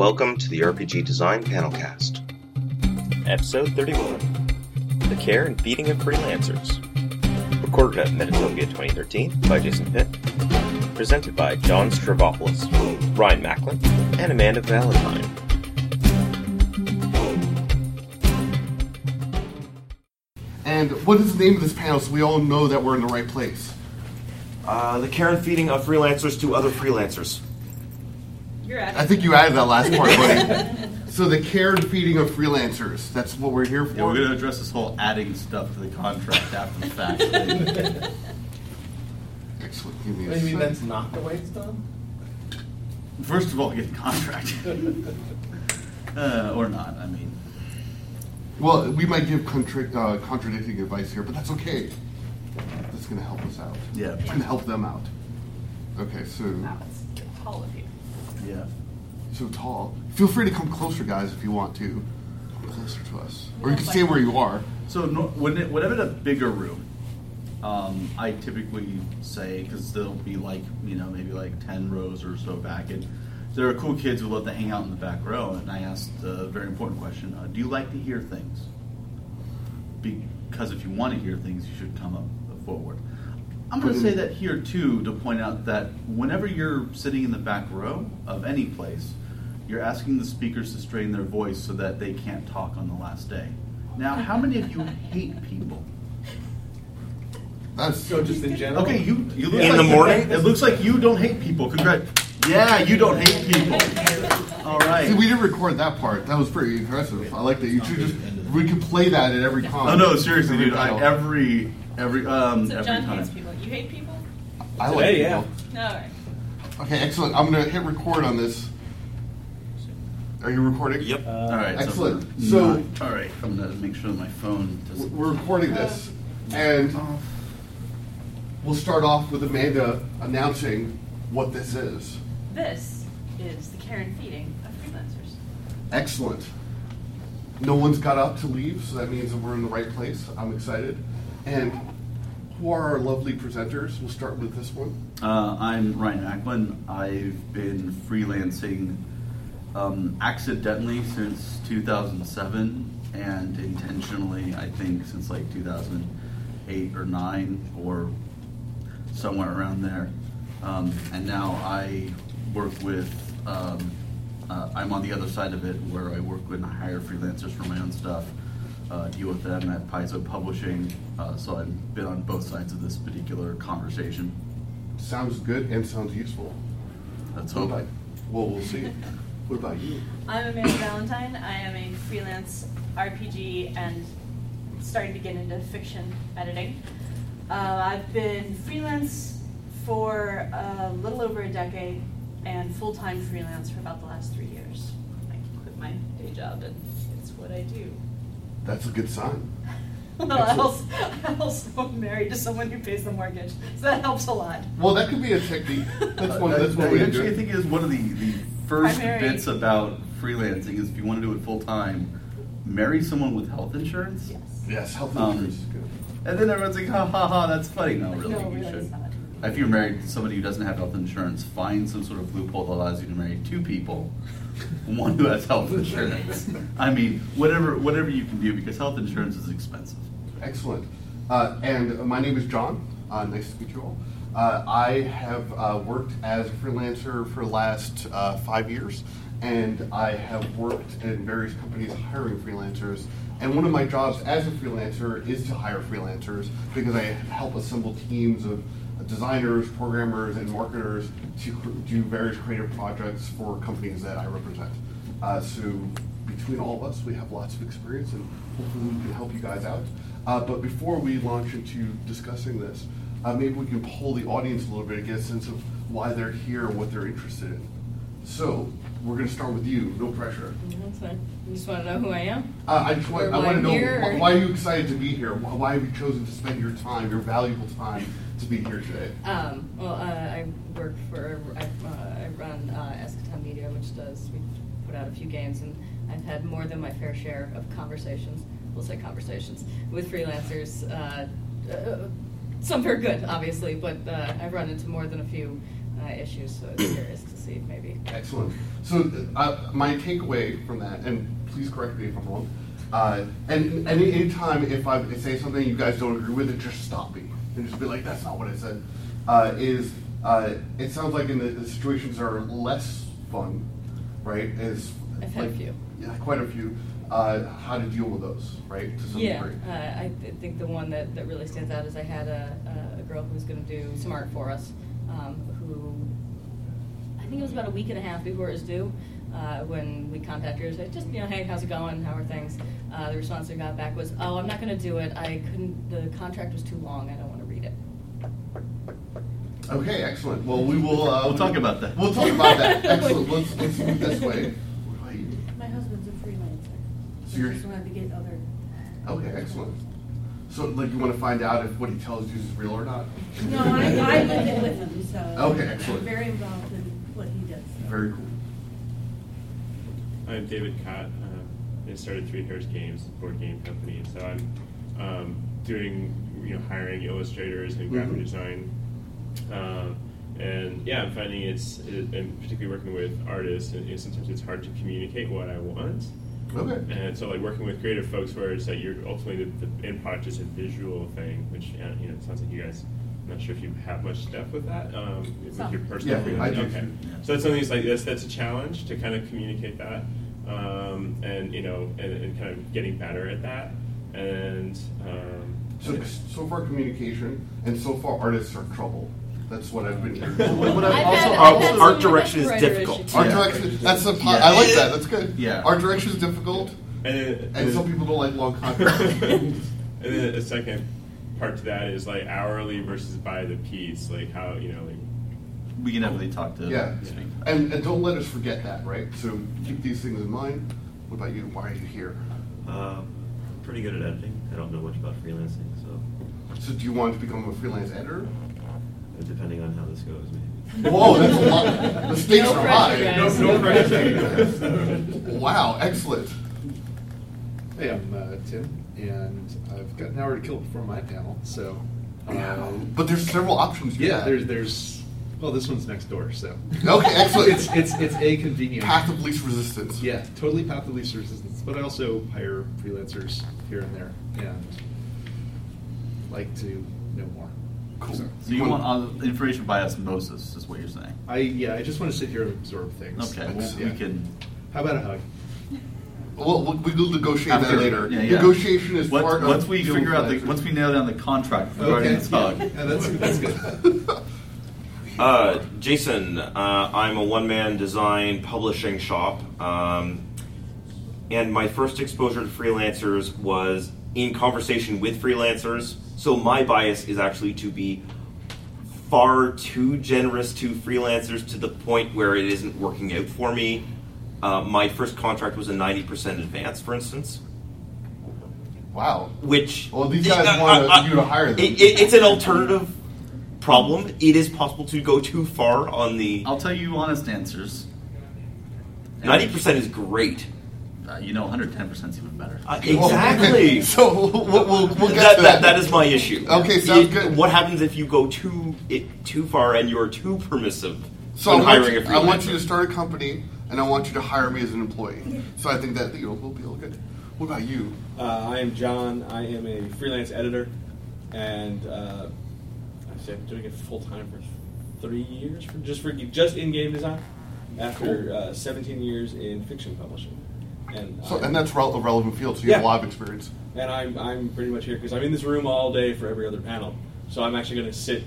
Welcome to the RPG Design Panelcast. Episode 31 The Care and Feeding of Freelancers. Recorded at Metatopia 2013 by Jason Pitt. Presented by John Stavropoulos, Ryan Macklin, and Amanda Valentine. And what is the name of this panel so we all know that we're in the right place? Uh, the care and feeding of freelancers to other freelancers. You're I think you added that last part, buddy. so the care and feeding of freelancers. That's what we're here for. Yeah, we're going to address this whole adding stuff to the contract after the fact. thing. Excellent. Give me a I mean, sec. that's not the way it's done? First of all, get the contract. uh, or not, I mean. Well, we might give contra- uh, contradicting advice here, but that's okay. That's going to help us out. Yeah. It's going to help them out. Okay, so Wow, it's all of you. Yeah. so tall. Feel free to come closer, guys, if you want to. Come closer to us, or you can stay where you are. So no, when it, whenever in a bigger room, um, I typically say because there'll be like you know maybe like ten rows or so back, and there are cool kids who love to hang out in the back row. And I asked a very important question: uh, Do you like to hear things? Because if you want to hear things, you should come up forward. I'm going to say that here too to point out that whenever you're sitting in the back row of any place, you're asking the speakers to strain their voice so that they can't talk on the last day. Now, how many of you hate people? That's So just in general? Okay, you you look In like the morning? It looks like you don't hate people. Congrats. Yeah, you don't hate people. All right. See, we didn't record that part. That was pretty impressive. I like that. You should just we could play that at every con. Oh no, seriously, dude. I, every every um So every John time. Hates people. You hate people? I like Today, people. No. all right. Okay, excellent. I'm gonna hit record on this. Are you recording? Yep. Uh, all right. Excellent. So, So- not- all right, I'm gonna make sure that my phone doesn't. We're recording this, and we'll start off with Amanda announcing what this is. This is the care and feeding of freelancers. Excellent. No one's got up to leave, so that means that we're in the right place. I'm excited. And who are our lovely presenters? We'll start with this one. Uh, I'm Ryan Macklin. I've been freelancing um, accidentally since 2007 and intentionally, I think, since like 2008 or 9 or somewhere around there. Um, and now I work with, um, uh, I'm on the other side of it where I work with and hire freelancers for my own stuff, uh, deal with them at Paizo Publishing. Uh, so I've been on both sides of this particular conversation. Sounds good and sounds useful. Let's hope. about- Well, we'll see. What about you? I'm Amanda Valentine. I am a freelance RPG and starting to get into fiction editing. Uh, I've been freelance for a little over a decade and full time freelance for about the last three years. I quit my day job and it's what I do. That's a good sign. Well, I also, I also am married to someone who pays the mortgage, so that helps a lot. Well, that could be a technique. That's one. Uh, That's one that way to do actually, I it. think is one of the, the first Primary. bits about freelancing is if you want to do it full time, marry someone with health insurance. Yes. Yes, health Um, insurance is good. And then everyone's like, ha ha ha, that's funny. No, really, No, you really, should. not. If you're married to somebody who doesn't have health insurance, find some sort of loophole that allows you to marry two people, one who has health insurance. I mean, whatever whatever you can do because health insurance is expensive. Excellent. Uh, and my name is John. Uh, nice to meet you all. Uh, I have uh, worked as a freelancer for the last uh, five years, and I have worked in various companies hiring freelancers. And one of my jobs as a freelancer is to hire freelancers because I help assemble teams of designers, programmers, and marketers to cr- do various creative projects for companies that I represent. Uh, so between all of us, we have lots of experience, and hopefully we can help you guys out. Uh, but before we launch into discussing this, uh, maybe we can poll the audience a little bit and get a sense of why they're here and what they're interested in. So we're going to start with you. No pressure. That's fine. You just want to know who I am? Uh, I just want, Or I want to know why, why are you excited to be here? Why, why have you chosen to spend your time, your valuable time, to be here today? Um, well, uh, I work for, I, uh, I run uh, Eschaton Media, which does, we put out a few games, and I've had more than my fair share of conversations, we'll say conversations, with freelancers. Uh, uh, some very good, obviously, but uh, I've run into more than a few uh, issues. So it's curious to see maybe. Excellent. So uh, my takeaway from that, and please correct me if I'm wrong, uh, and any time if I say something you guys don't agree with it, just stop me and just be like, "That's not what I said." Uh, is uh, it sounds like in the, the situations are less fun, right? Is I've had a few. Yeah, quite a few. Uh, how to deal with those, right? To some Yeah, degree. uh, I th- think the one that, that really stands out is I had a, a girl who was going to do some art for us, um, who I think it was about a week and a half before it was due. Uh, when we contacted her, and said, just you know, hey, how's it going? How are things? Uh, the response we got back was, oh, I'm not going to do it. I couldn't. The contract was too long. I don't want to read it. Okay, excellent. Well, we will. Uh, We'll talk about that. We'll talk about that. Excellent. Let's let's move this way. What about you? My husband's a freelancer. So So you're- just wanted to get other. Okay, excellent. So, like, you want to find out if what he tells you is real or not? No, I, I lived it with him, so. Okay, excellent. I'm very involved in what he does. so. Very cool. I'm David Cott. Uh, I started Three Hairs Games, a board game company. So I'm um, doing, you know, hiring illustrators and graphic Mhm. design. Um, and yeah, I'm finding it's, it, and particularly working with artists, and, and sometimes it's hard to communicate what I want. Okay. And so, like working with creative folks, where it's like you're ultimately the, the end product is a visual thing, which uh, you know it sounds like you guys. I'm not sure if you have much stuff with that um, with your personal. Yeah, freelance- I do. Okay, so that's something that's like that's that's a challenge to kind of communicate that, um, and you know, and, and kind of getting better at that, and um, So, so far communication, and so far artists are in trouble. That's what I've been hearing. What I've I had- also, I've art, had art some direction is writer difficult. issues. Art direction, that's a, po- Yeah. I like that, that's good. Yeah. Art direction is difficult, and, then- and some people don't like long contracts. and then a second part to that is like hourly versus by the piece, like how you know, like We can definitely talk to. Yeah, speak. and, and don't let us forget that, right? So keep these things in mind. What about you? Why are you here? Uh, pretty good at editing. I don't know much about freelancing, so So do you want to become a freelance editor? Uh, depending on how this goes, maybe. Whoa, that's a lot. The stakes No are pressure, high. guys. No- no pressure. wow, excellent. Hey, I'm uh, Tim, and I've got an hour to kill before my panel. So, uh, But there's several options. you yeah, have. there's there's well, this one's next door, so Okay, excellent. it's it's it's a convenient path of least resistance. Yeah, totally path of least resistance. But I also hire freelancers here and there, and like to know more. Cool. So, So you want uh, information by osmosis, is what you're saying? I yeah, I just want to sit here and absorb things. Okay, That's- well, we can. How about a hug? Well, we- we'll negotiate After- that later. yeah, yeah. Negotiation is Once- part of. Once we deal figure out the, once we nail down the contract regarding Okay, this hug. yeah, yeah, that's that's good. Uh, Jason, uh, I'm a one man design publishing shop. Um, and my first exposure to freelancers was in conversation with freelancers. So my bias is actually to be far too generous to freelancers to the point where it isn't working out for me. Uh, my first contract was a 90% advance, for instance. Wow. Which Well, these guys Uh, want uh, you to hire them. It, it, it's an alternative problem. It is possible to go too far on the I'll tell you honest answers. ninety percent is great. Uh, you know, 110 percent is even better. Uh, exactly. so we'll, we'll, we'll get that, to that, that is my issue. Okay, sounds It- good. What happens if you go too it, too far and you're too permissive So I when want, hiring you, a freelancer? I want you to start a company, and I want you to hire me as an employee. So I think that you know will be all good. What about you? Uh, I am John. I am a freelance editor, and uh, I've been doing it full time for three years, for, just for just in game design. After uh, 17 years in fiction publishing, and So, I'm- and that's rel- a relevant field, so you have a Yeah. lot of experience. and I'm I'm pretty much here because I'm in this room all day for every other panel. So I'm actually going to sit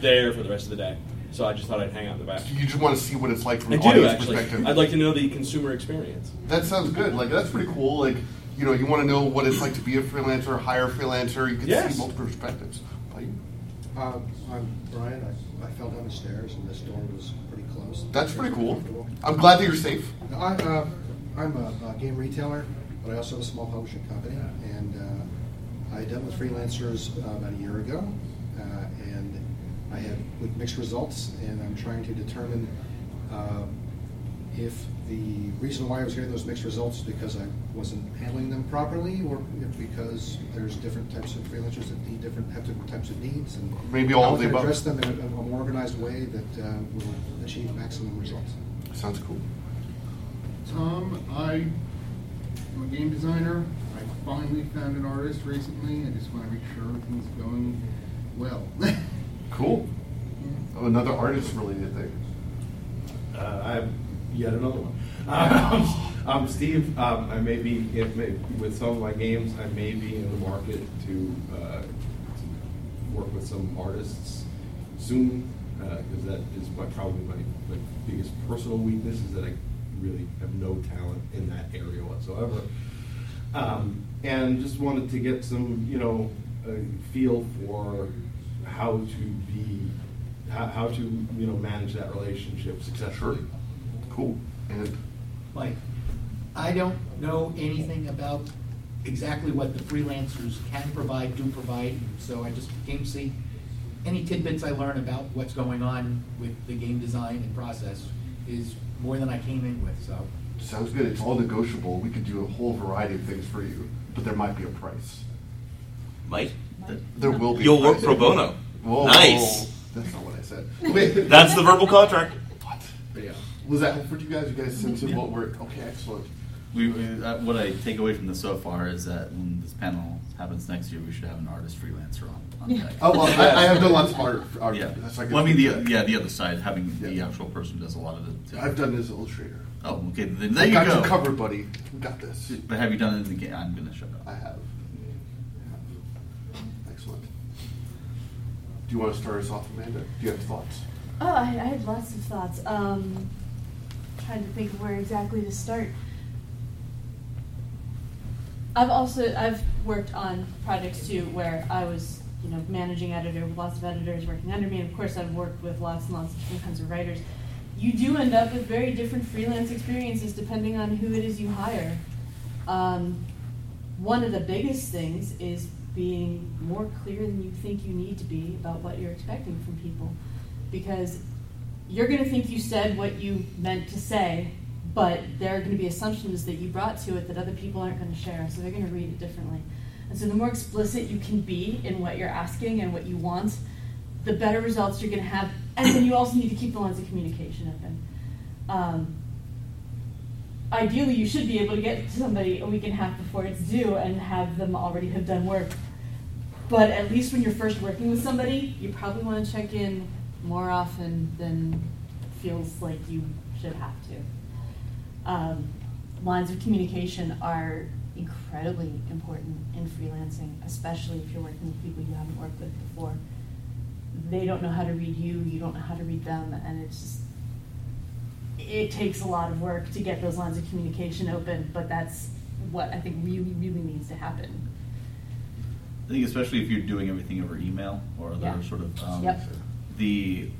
there for the rest of the day. So I just thought I'd hang out in the back. You just want to see what it's like from I an do audience actually. perspective. I'd like to know the consumer experience. That sounds good. Like that's pretty cool. Like you know, you want to know what it's like to be a freelancer, hire a freelancer. You can Yes. see multiple perspectives. How you? Uh, I'm Brian. I, I fell down the stairs, and this door was pretty close. That's pretty cool. I'm glad that you're safe. I, uh, I'm a, a game retailer, but I also have a small publishing company, and uh, I dealt with freelancers uh, about a year ago, uh, and I had with mixed results, and I'm trying to determine uh, if the reason why I was getting those mixed results is because I wasn't handling them properly, or if because there's different types of freelancers that need different types of, types of needs, and Maybe all of the address them in a, a more organized way that uh, will achieve maximum results. Sounds cool. Tom, I am a game designer. I finally found an artist recently. I just want to make sure everything's going well. Cool. Oh, another artist related thing. Uh, I have yet another one. Um, I'm Steve. Um, I may be it may, with some of my games. I may be in the market to, uh, to work with some artists soon because that is my probably my, my biggest personal weakness is that I really have no talent in that area whatsoever. Um, and just wanted to get some you know a feel for how to be how, how to you know manage that relationship successfully. Cool. And Mike, I don't know anything about exactly what the freelancers can provide, do provide, so I just came to see any tidbits I learn about what's going on with the game design and process is more than I came in with, so. sounds good. It's all negotiable. We could do a whole variety of things for you, but there might be a price. Mike? There will be. a You'll work price. pro bono. Whoa, Nice. That's not what I said. Wait. That's the verbal contract. What? Yeah. Was that helpful for you guys? You guys sense of what we're okay? Excellent. We, we- uh, what I take away from this so far is that when this panel happens next year, we should have an artist freelancer on. on Yeah. deck. Oh, well, I- I have done lots of art- art. Yeah. That's like well, I mean, the yeah, the other side, having the actual person does a lot of it. Too. I've done this illustrator. Oh, okay. Then there I you got go. you covered, buddy. We got this. But have you done it in the game? I'm gonna shut up. I have. Excellent. Do you want to start us off, Amanda? Do you have thoughts? Oh, I, I had lots of thoughts. Um, trying to think of where exactly to start. I've also I've worked on projects too where I was you know managing editor with lots of editors working under me, and of course I've worked with lots and lots of different kinds of writers. You do end up with very different freelance experiences depending on who it is you hire. Um, one of the biggest things is being more clear than you think you need to be about what you're expecting from people, because you're going to think you said what you meant to say, but there are going to be assumptions that you brought to it that other people aren't going to share, so they're going to read it differently. And so the more explicit you can be in what you're asking and what you want, the better results you're going to have. And then you also need to keep the lines of communication open. Um, ideally, you should be able to get to somebody a week and a half before it's due and have them already have done work. But at least when you're first working with somebody, you probably want to check in more often than feels like you should have to. Um, lines of communication are incredibly important in freelancing, especially if you're working with people you haven't worked with before. They don't know how to read you, you don't know how to read them, and it's just, it takes a lot of work to get those lines of communication open, but that's what I think really, really needs to happen. I think especially if you're doing everything over email or other Yeah. sort of um, Yep. the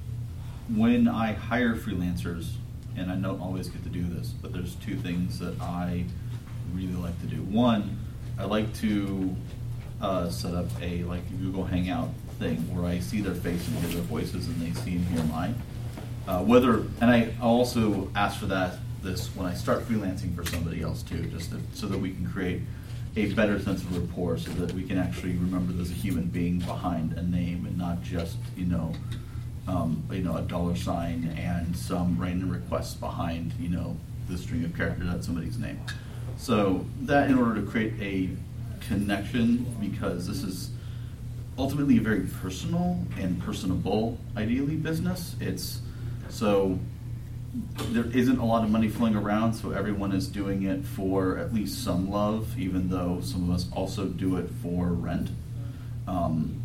when I hire freelancers, and I don't always get to do this, but there's two things that I really like to do. One, I like to uh, set up a like Google Hangout thing where I see their face and hear their voices, and they see and hear mine. Uh, whether and I also ask for that this when I start freelancing for somebody else too, just to, so that we can create a better sense of rapport, so that we can actually remember there's a human being behind a name and not just you know um, you know a dollar sign and some random requests behind you know the string of characters at somebody's name. So that in order to create a connection, because this is ultimately a very personal and personable, ideally, business. It's so there isn't a lot of money flowing around, so everyone is doing it for at least some love, even though some of us also do it for rent. Um,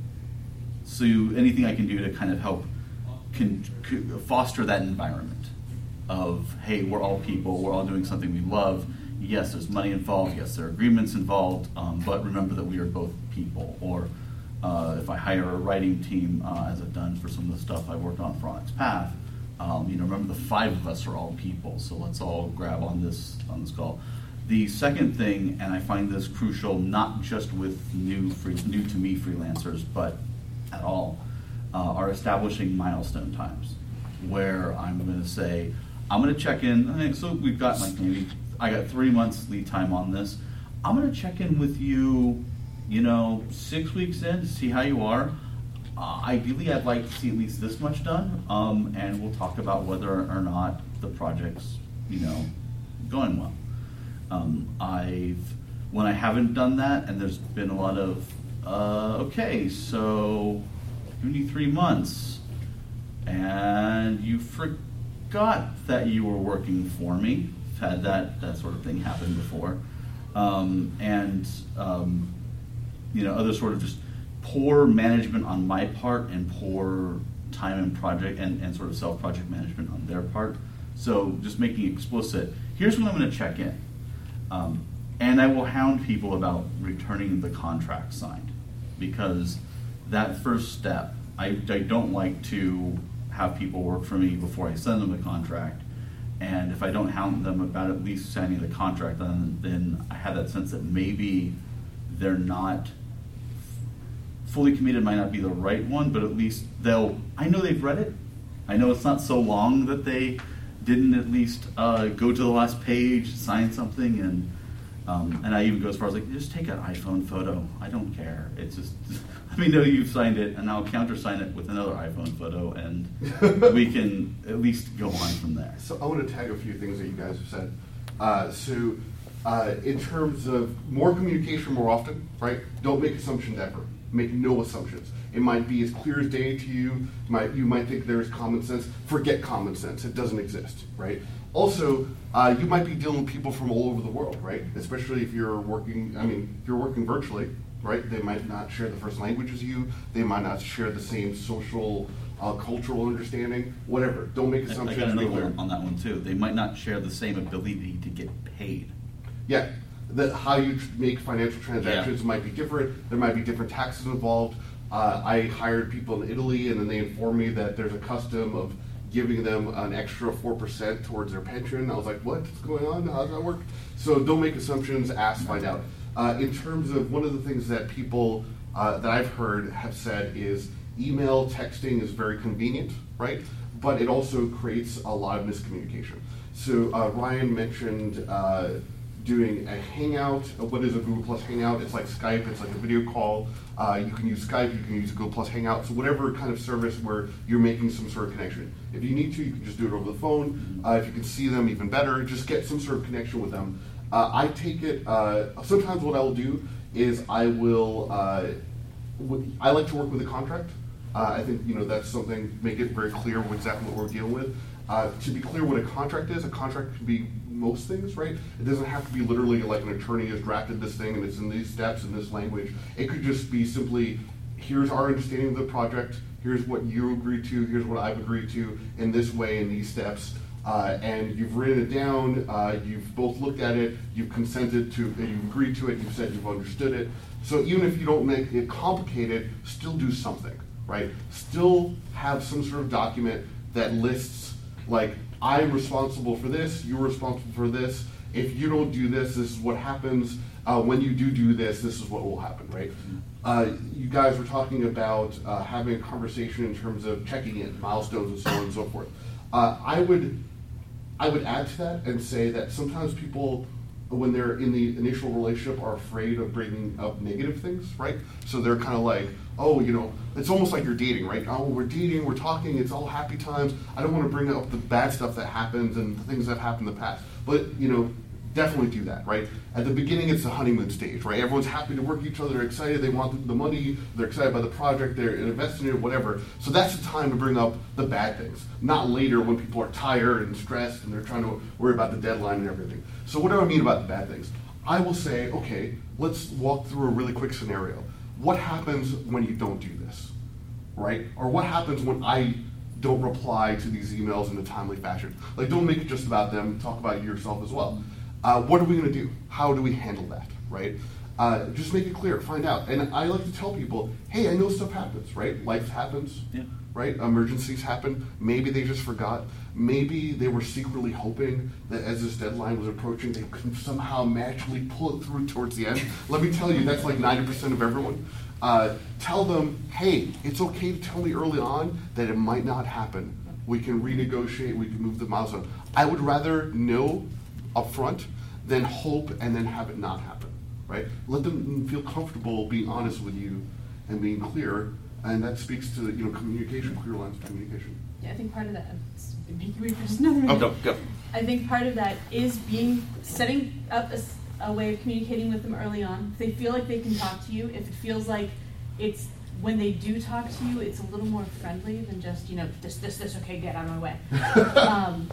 so anything I can do to kind of help can, can foster that environment of hey, we're all people, we're all doing something we love. Yes, there's money involved. Yes, there are agreements involved. Um, but remember that we are both people. Or uh, if I hire a writing team, uh, as I've done for some of the stuff I've worked on for Onyx Path, um, you know, remember the five of us are all people. So let's all grab on this on this call. The second thing, and I find this crucial, not just with new free, new to me freelancers, but at all, uh, are establishing milestone times, where I'm going to say, I'm gonna check in. So we've got like maybe I got three months lead time on this. I'm gonna check in with you, you know, six weeks in to see how you are. Uh, ideally, I'd like to see at least this much done, um, and we'll talk about whether or not the project's, you know, going well. Um, I've when I haven't done that, and there's been a lot of, uh, okay, so need three months, and you forgot that you were working for me. I've had that that sort of thing happen before, um, and um, you know, other sort of just poor management on my part and poor time and project and, and sort of self project management on their part. So just making explicit, here's when I'm going to check in. Um, and I will hound people about returning the contract signed because that first step, I, I don't like to have people work for me before I send them the contract. And if I don't hound them about at least signing the contract, then, then I have that sense that maybe they're not fully committed might not be the right one, but at least they'll. I know they've read it. I know it's not so long that they didn't at least uh, go to the last page, sign something, and um, and I even go as far as like just take an iPhone photo. I don't care. It's just let me know you've signed it, and I'll countersign it with another iPhone photo, and we can at least go on from there. So I want to tag a few things that you guys have said. Uh, so, uh, in terms of more communication more often, right? Don't make assumptions ever. Make no assumptions. It might be as clear as day to you. Might you might think there's common sense. Forget common sense. It doesn't exist, right? Also, uh, you might be dealing with people from all over the world, right? Especially if you're working. I mean, if you're working virtually, right? They might not share the first language as you. They might not share the same social, uh, cultural understanding. Whatever. Don't make I- I assumptions. got another one on that one too. They might not share the same ability to get paid. Yeah, the, how you make financial transactions might be different. There might be different taxes involved. Uh, I hired people in Italy, and then they informed me that there's a custom of giving them an extra four percent towards their pension. I was like, "What's going on? How does that work?" So don't make assumptions. Ask, find out. Uh, in terms of one of the things that people uh, that I've heard have said is email texting is very convenient, right? But it also creates a lot of miscommunication. So uh, Ryan mentioned uh, doing a Hangout. Uh, What is a Google Plus Hangout? It's like Skype. It's like a video call. Uh, you can use Skype. You can use Google Plus Hangout. So whatever kind of service where you're making some sort of connection. If you need to, you can just do it over the phone. Uh, if you can see them, even better. Just get some sort of connection with them. Uh, I take it. Uh, sometimes what I will do is I will. Uh, w- I like to work with a contract. Uh, I think you know that's something. Make it very clear exactly what we're dealing with. Uh, to be clear, what a contract is, a contract can be most things, right? It doesn't have to be literally like an attorney has drafted this thing and it's in these steps in this language. It could just be simply, here's our understanding of the project. Here's what you agreed to. Here's what I've agreed to in this way in these steps. Uh, and you've written it down. Uh, you've both looked at it. You've consented to. and You've agreed to it. You've said you've understood it. So even if you don't make it complicated, still do something, right? Still have some sort of document that lists like I'm responsible for this. You're responsible for this. If you don't do this, this is what happens. Uh, when you do do this, this is what will happen, right? Uh, you guys were talking about uh, having a conversation in terms of checking in milestones and so on and so forth. Uh, I would I would add to that and say that sometimes people, when they're in the initial relationship, are afraid of bringing up negative things, right? So they're kind of like, oh, you know, it's almost like you're dating, right? Oh, we're dating, we're talking, it's all happy times. I don't want to bring up the bad stuff that happens and the things that happened in the past. But, you know, definitely do that, right? At the beginning, it's the honeymoon stage, right? Everyone's happy to work each other, they're excited, they want the money, they're excited by the project, they're invested in it, whatever. So that's the time to bring up the bad things, not later when people are tired and stressed and they're trying to worry about the deadline and everything. So what do I mean about the bad things? I will say, okay, let's walk through a really quick scenario. What happens when you don't do this, right? Or what happens when I don't reply to these emails in a timely fashion? Like, don't make it just about them. Talk about yourself as well. Uh, what are we going to do? How do we handle that, right? Uh, just make it clear. Find out. And I like to tell people, hey, I know stuff happens, right? Life happens, Yeah. right? Emergencies happen. Maybe they just forgot. Maybe they were secretly hoping that as this deadline was approaching, they could somehow magically pull it through towards the end. Let me tell you, that's like 90% of everyone. Uh, tell them, hey, it's okay to tell me early on that it might not happen We can renegotiate. We can move the milestone. I would rather know upfront than hope and then have it not happen. Right? Let them feel comfortable being honest with you and being clear, and that speaks to you know communication, clear lines of communication. Yeah, I think part of that. Be for just another minute. Oh, go, go. I think part of that is being setting up a way of communicating with them early on. If they feel like they can talk to you, if it feels like it's when they do talk to you, it's a little more friendly than just you know this this this okay get out of my way. um,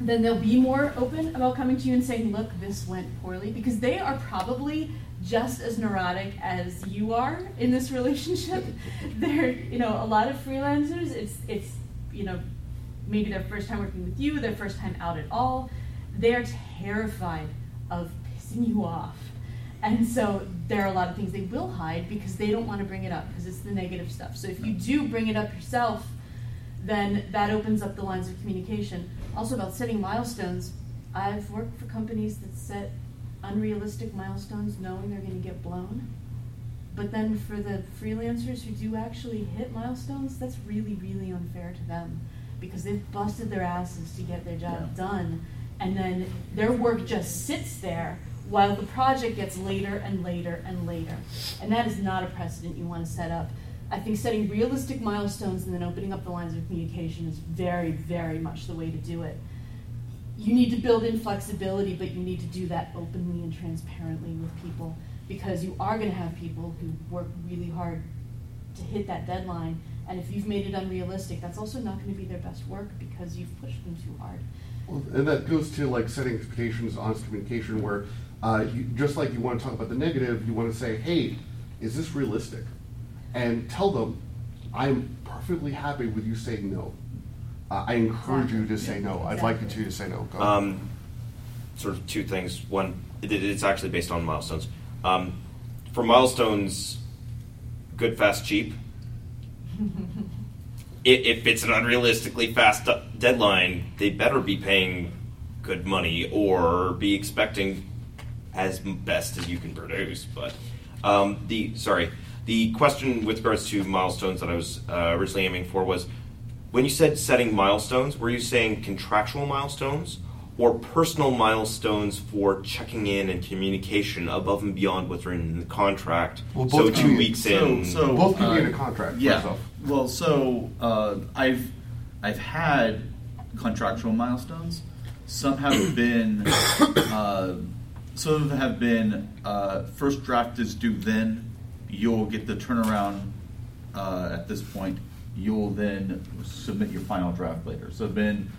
then they'll be more open about coming to you and saying, look, this went poorly because they are probably just as neurotic as you are in this relationship. They're, you know, a lot of freelancers, it's, it's, you know, maybe their first time working with you, their first time out at all. They're terrified of pissing you off. And so there are a lot of things they will hide because they don't want to bring it up because it's the negative stuff. So if you do bring it up yourself, then that opens up the lines of communication. Also, about setting milestones, I've worked for companies that set unrealistic milestones knowing they're going to get blown. But then for the freelancers who do actually hit milestones, that's really, really unfair to them because they've busted their asses to get their job Yeah. done. And then their work just sits there while the project gets later and later and later. And that is not a precedent you want to set up. I think setting realistic milestones and then opening up the lines of communication is very, very much the way to do it. You need to build in flexibility, but you need to do that openly and transparently with people because you are going to have people who work really hard to hit that deadline. And if you've made it unrealistic, that's also not going to be their best work because you've pushed them too hard. Well, and that goes to like setting expectations, honest communication, where uh, you, just like you want to talk about the negative, you want to say, "Hey, is this realistic?" And tell them, "I'm perfectly happy with you saying no. Uh, I encourage you to say no. I'd like you to, to say no." Go. Um, sort of two things. One, it, it's actually based on milestones. Um, for milestones, good, fast, cheap. i- if it's an unrealistically fast deadline, they better be paying good money or be expecting as best as you can produce. But um, the sorry, the question with regards to milestones that I was uh, originally aiming for was when you said setting milestones, were you saying contractual milestones? Or personal milestones for checking in and communication above and beyond what's written in the contract. Well, so two be- weeks so, in. so Both can be in uh, a contract, Yeah. first off. Well, so uh, I've I've had contractual milestones. Some have been uh, some have been uh, first draft is due then. You'll get the turnaround uh, at this point. You'll then submit your final draft later. So, been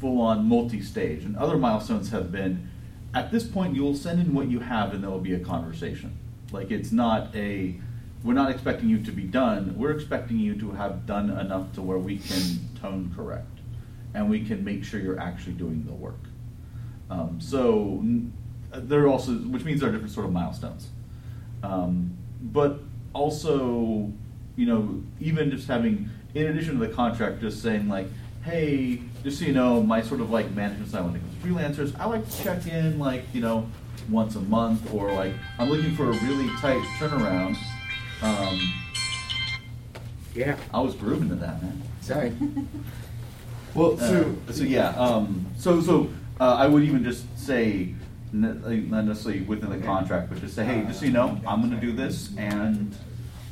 full on multi stage. And other milestones have been at this point, you'll send in what you have and there will be a conversation. Like, it's not a, we're not expecting you to be done. We're expecting you to have done enough to where we can tone correct and we can make sure you're actually doing the work. Um, so, there are also, which means there are different sort of milestones. Um, but also, you know, even just having, in addition to the contract, just saying like, hey, just so you know, my sort of like management style when it comes to freelancers, I like to check in like, you know, once a month or like I'm looking for a really tight turnaround. Um, Yeah. I was grooving to that, man. Sorry. Well, Uh, so so yeah, um, so so uh, I would even just say, n- like, not necessarily within the contract, but just say, hey, just so you know, I'm going to do this, and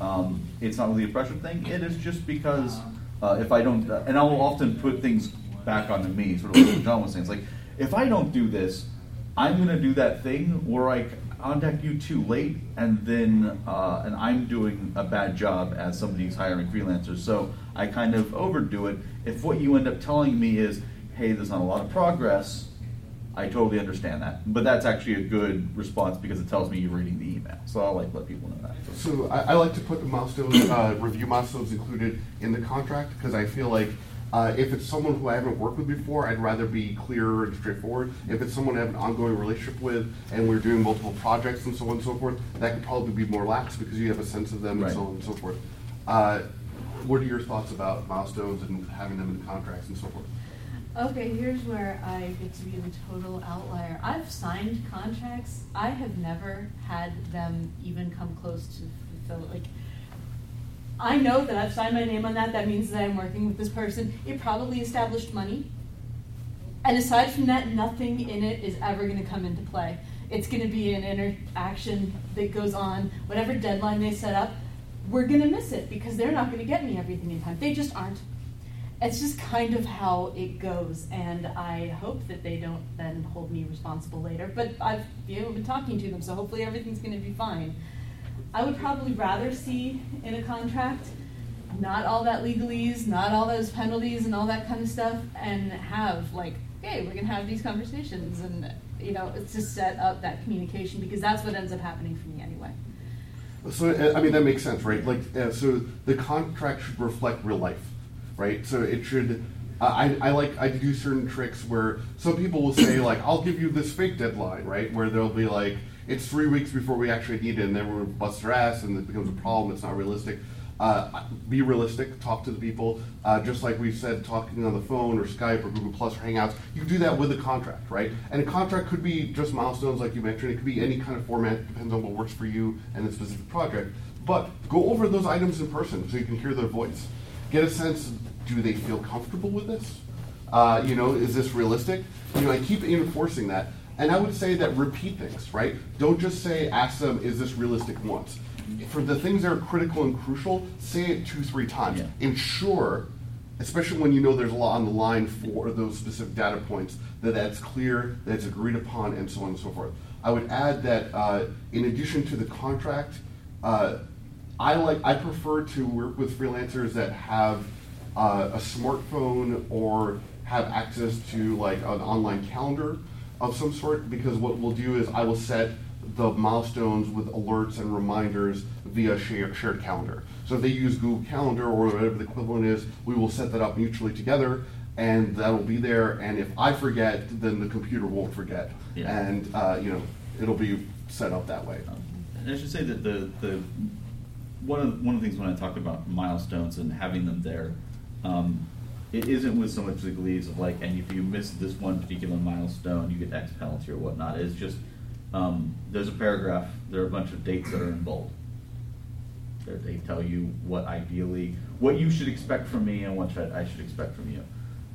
um, it's not really a pressure thing. It is just because uh, if I don't, uh, and I will often put things back onto me, sort of like what John was saying. It's like if I don't do this, I'm going to do that thing where I contact you too late, and then uh, and I'm doing a bad job as somebody who's hiring freelancers. So I kind of overdo it. If what you end up telling me is, "Hey, there's not a lot of progress," I totally understand that. But that's actually a good response because it tells me you're reading the email. So I'll like let people know that. So I, I like to put the milestones, uh, review milestones included in the contract because I feel like uh, if it's someone who I haven't worked with before, I'd rather be clear and straightforward. If it's someone I have an ongoing relationship with and we're doing multiple projects and so on and so forth, that could probably be more lax because you have a sense of them Right. and so on and so forth. Uh, what are your thoughts about milestones and having them in the contracts and so forth? Okay, here's where I get to be the total outlier. I've signed contracts. I have never had them even come close to fulfill. Like, I know that I've signed my name on that. That means that I'm working with this person. It probably established money. And aside from that, nothing in it is ever going to come into play. It's going to be an interaction that goes on. Whatever deadline they set up, we're going to miss it because they're not going to get me everything in time. They just aren't. It's just kind of how it goes, and I hope that they don't then hold me responsible later. But I've you know been talking to them, so hopefully everything's going to be fine. I would probably rather see in a contract not all that legalese, not all those penalties and all that kind of stuff, and have like, okay, we're gonna have these conversations, and you know, it's just set up that communication because that's what ends up happening for me anyway. So I mean that makes sense, right? Like uh, so the contract should reflect real life, right? So it should. I, I like I do certain tricks where some people will say like I'll give you this fake deadline, right? Where they'll be like it's three weeks before we actually need it, and then we're bust their ass, and it becomes a problem. It's not realistic. Uh, be realistic. Talk to the people, uh, just like we said, talking on the phone or Skype or Google Plus or Hangouts. You do that with a contract, right? And a contract could be just milestones, like you mentioned. It could be any kind of format, depends on what works for you and the specific project. But go over those items in person so you can hear their voice. Get a sense: Do they feel comfortable with this? Uh, you know, is this realistic? You know, I keep enforcing that. And I would say that repeat things, right? Don't just say, ask them, is this realistic once? For the things that are critical and crucial, say it two, three times. Ensure, especially when you know there's a lot on the line for those specific data points, that that's clear, that it's agreed upon, and so on and so forth. I would add that uh, in addition to the contract, uh, I like I prefer to work with freelancers that have uh, a smartphone or have access to like an online calendar of some sort because what we'll do is I will set the milestones with alerts and reminders via shared, shared calendar. So if they use Google Calendar or whatever the equivalent is, we will set that up mutually together and that'll be there. And if I forget, then the computer won't forget. Yeah. And, uh, you know, it'll be set up that way. And I should say that the, the one of one of the things when I talk about milestones and having them there, um, it isn't with so much legalese of like, and if you miss this one particular milestone, you get X penalty or whatnot. It's just um, there's a paragraph. There are a bunch of dates that are in bold. There, they tell you what ideally, what you should expect from me, and what I should expect from you.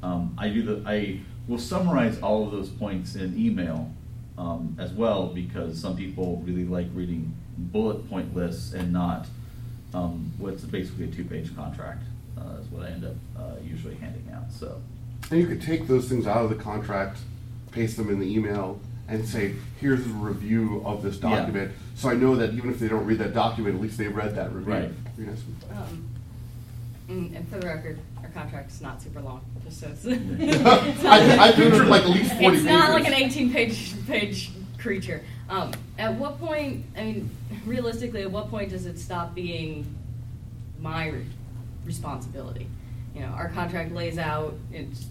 Um, I do the. I will summarize all of those points in email um, as well because some people really like reading bullet point lists and not um, what's basically a two-page contract. Uh, is what I end up uh, usually handing out. So. And you could take those things out of the contract, paste them in the email, and say, here's a review of this Yeah. document. So I know that even if they don't read that document, at least they read that review. Right. Pretty nice. Um, and, and for the record, our contract's not super long, just so it's. I- it's not- I pictured like at least 40 It's not like an eighteen page, page creature. Um, at what point, I mean, realistically, at what point does it stop being my re- responsibility? You know, our contract lays out, it's,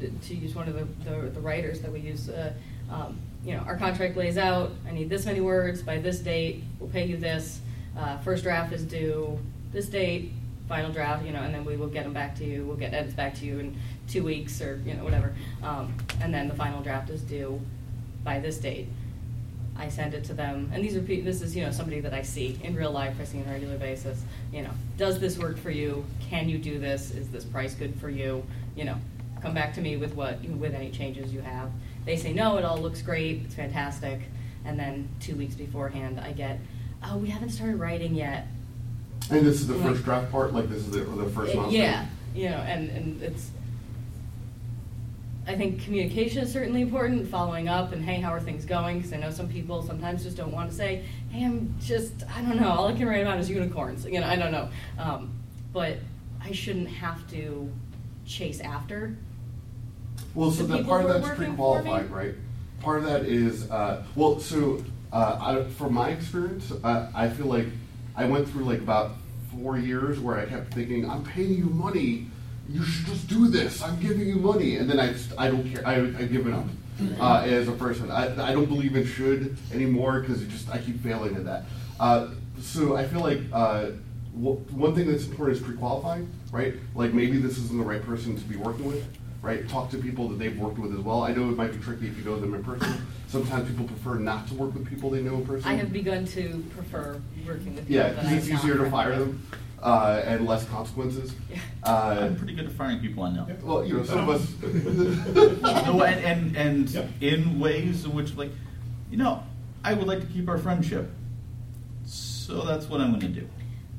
it- to use one of the, the, the writers that we use, uh, um, you know, our contract lays out, I need this many words by this date, we'll pay you this, uh, first draft is due this date, final draft, you know, and then we will get them back to you, we'll get edits back to you in two weeks or, you know, whatever. Um, and then the final draft is due by this date. I send it to them, and these are pe- this is you know somebody that I see in real life. I see on a regular basis. You know, does this work for you? Can you do this? Is this price good for you? You know, come back to me with what with any changes you have. They say no, it all looks great, it's fantastic, and then two weeks beforehand, I get, oh, we haven't started writing yet. And this is the first draft part, like this is the, the first milestone? Yeah, you know, and, and it's, I think communication is certainly important, following up, and hey, how are things going? Because I know some people sometimes just don't want to say, hey, I'm just, I don't know, all I can write about is unicorns. You know, I don't know. Um, but I shouldn't have to chase after. Well, so the part of that's working pre-qualified, right? Part of that is, uh, well, so, uh, I, from my experience, uh, I feel like I went through like about four years where I kept thinking, I'm paying you money, you should just do this, I'm giving you money, and then I, just- I don't care, I, I give it up. Uh, as a person, I, I don't believe in should anymore because it just I keep failing at that. Uh, so I feel like uh, w- one thing that's important is pre-qualifying, right? Like maybe this isn't the right person to be working with, right? Talk to people that they've worked with as well. I know it might be tricky if you know them in person. Sometimes people prefer not to work with people they know in person. I have begun to prefer working with people Yeah, because it's easier to fire them uh, and less consequences. Uh, I'm pretty good at firing people I know. Well, you know, some of us. no, and and, and in ways in which, like, you know, I would like to keep our friendship, so that's what I'm going to do.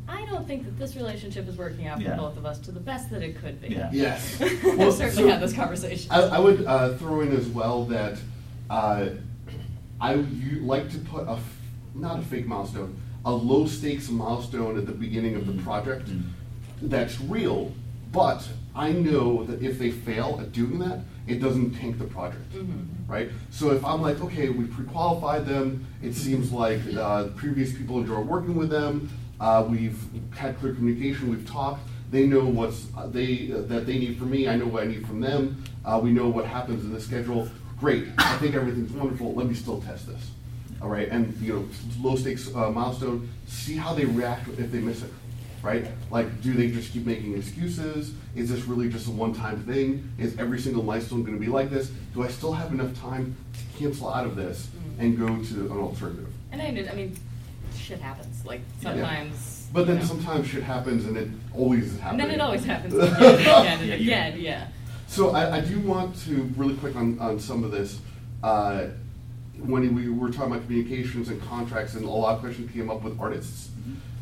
I don't think that this relationship is working out for Yeah. both of us to the best that it could be. Yeah. Yes. I've Well, certainly so had this conversation. I, I would uh, throw in as well that uh, I would you like to put a f- not a fake milestone, a low stakes milestone at the beginning of the project that's real, but I know that if they fail at doing that, it doesn't tank the project. Right? So if I'm like, okay, we pre-qualified them, it seems like uh, previous people enjoy working with them, uh, we've had clear communication, we've talked, they know what's uh, they uh, that they need from me, I know what I need from them, uh, we know what happens in the schedule. Great, I think everything's wonderful. Let me still test this. All right, and you know, low stakes uh, milestone. See how they react if they miss it. Right? Like, do they just keep making excuses? Is this really just a one-time thing? Is every single milestone going to be like this? Do I still have enough time to cancel out of this and go to an alternative? And I, did- I mean, shit happens. Like Yeah. sometimes. But then you know. sometimes shit happens and it always happens. And then it always happens again and again and Yeah, again. Yeah. So I, I do want to really quick on, on some of this. Uh, when we were talking about communications and contracts, and a lot of questions came up with artists.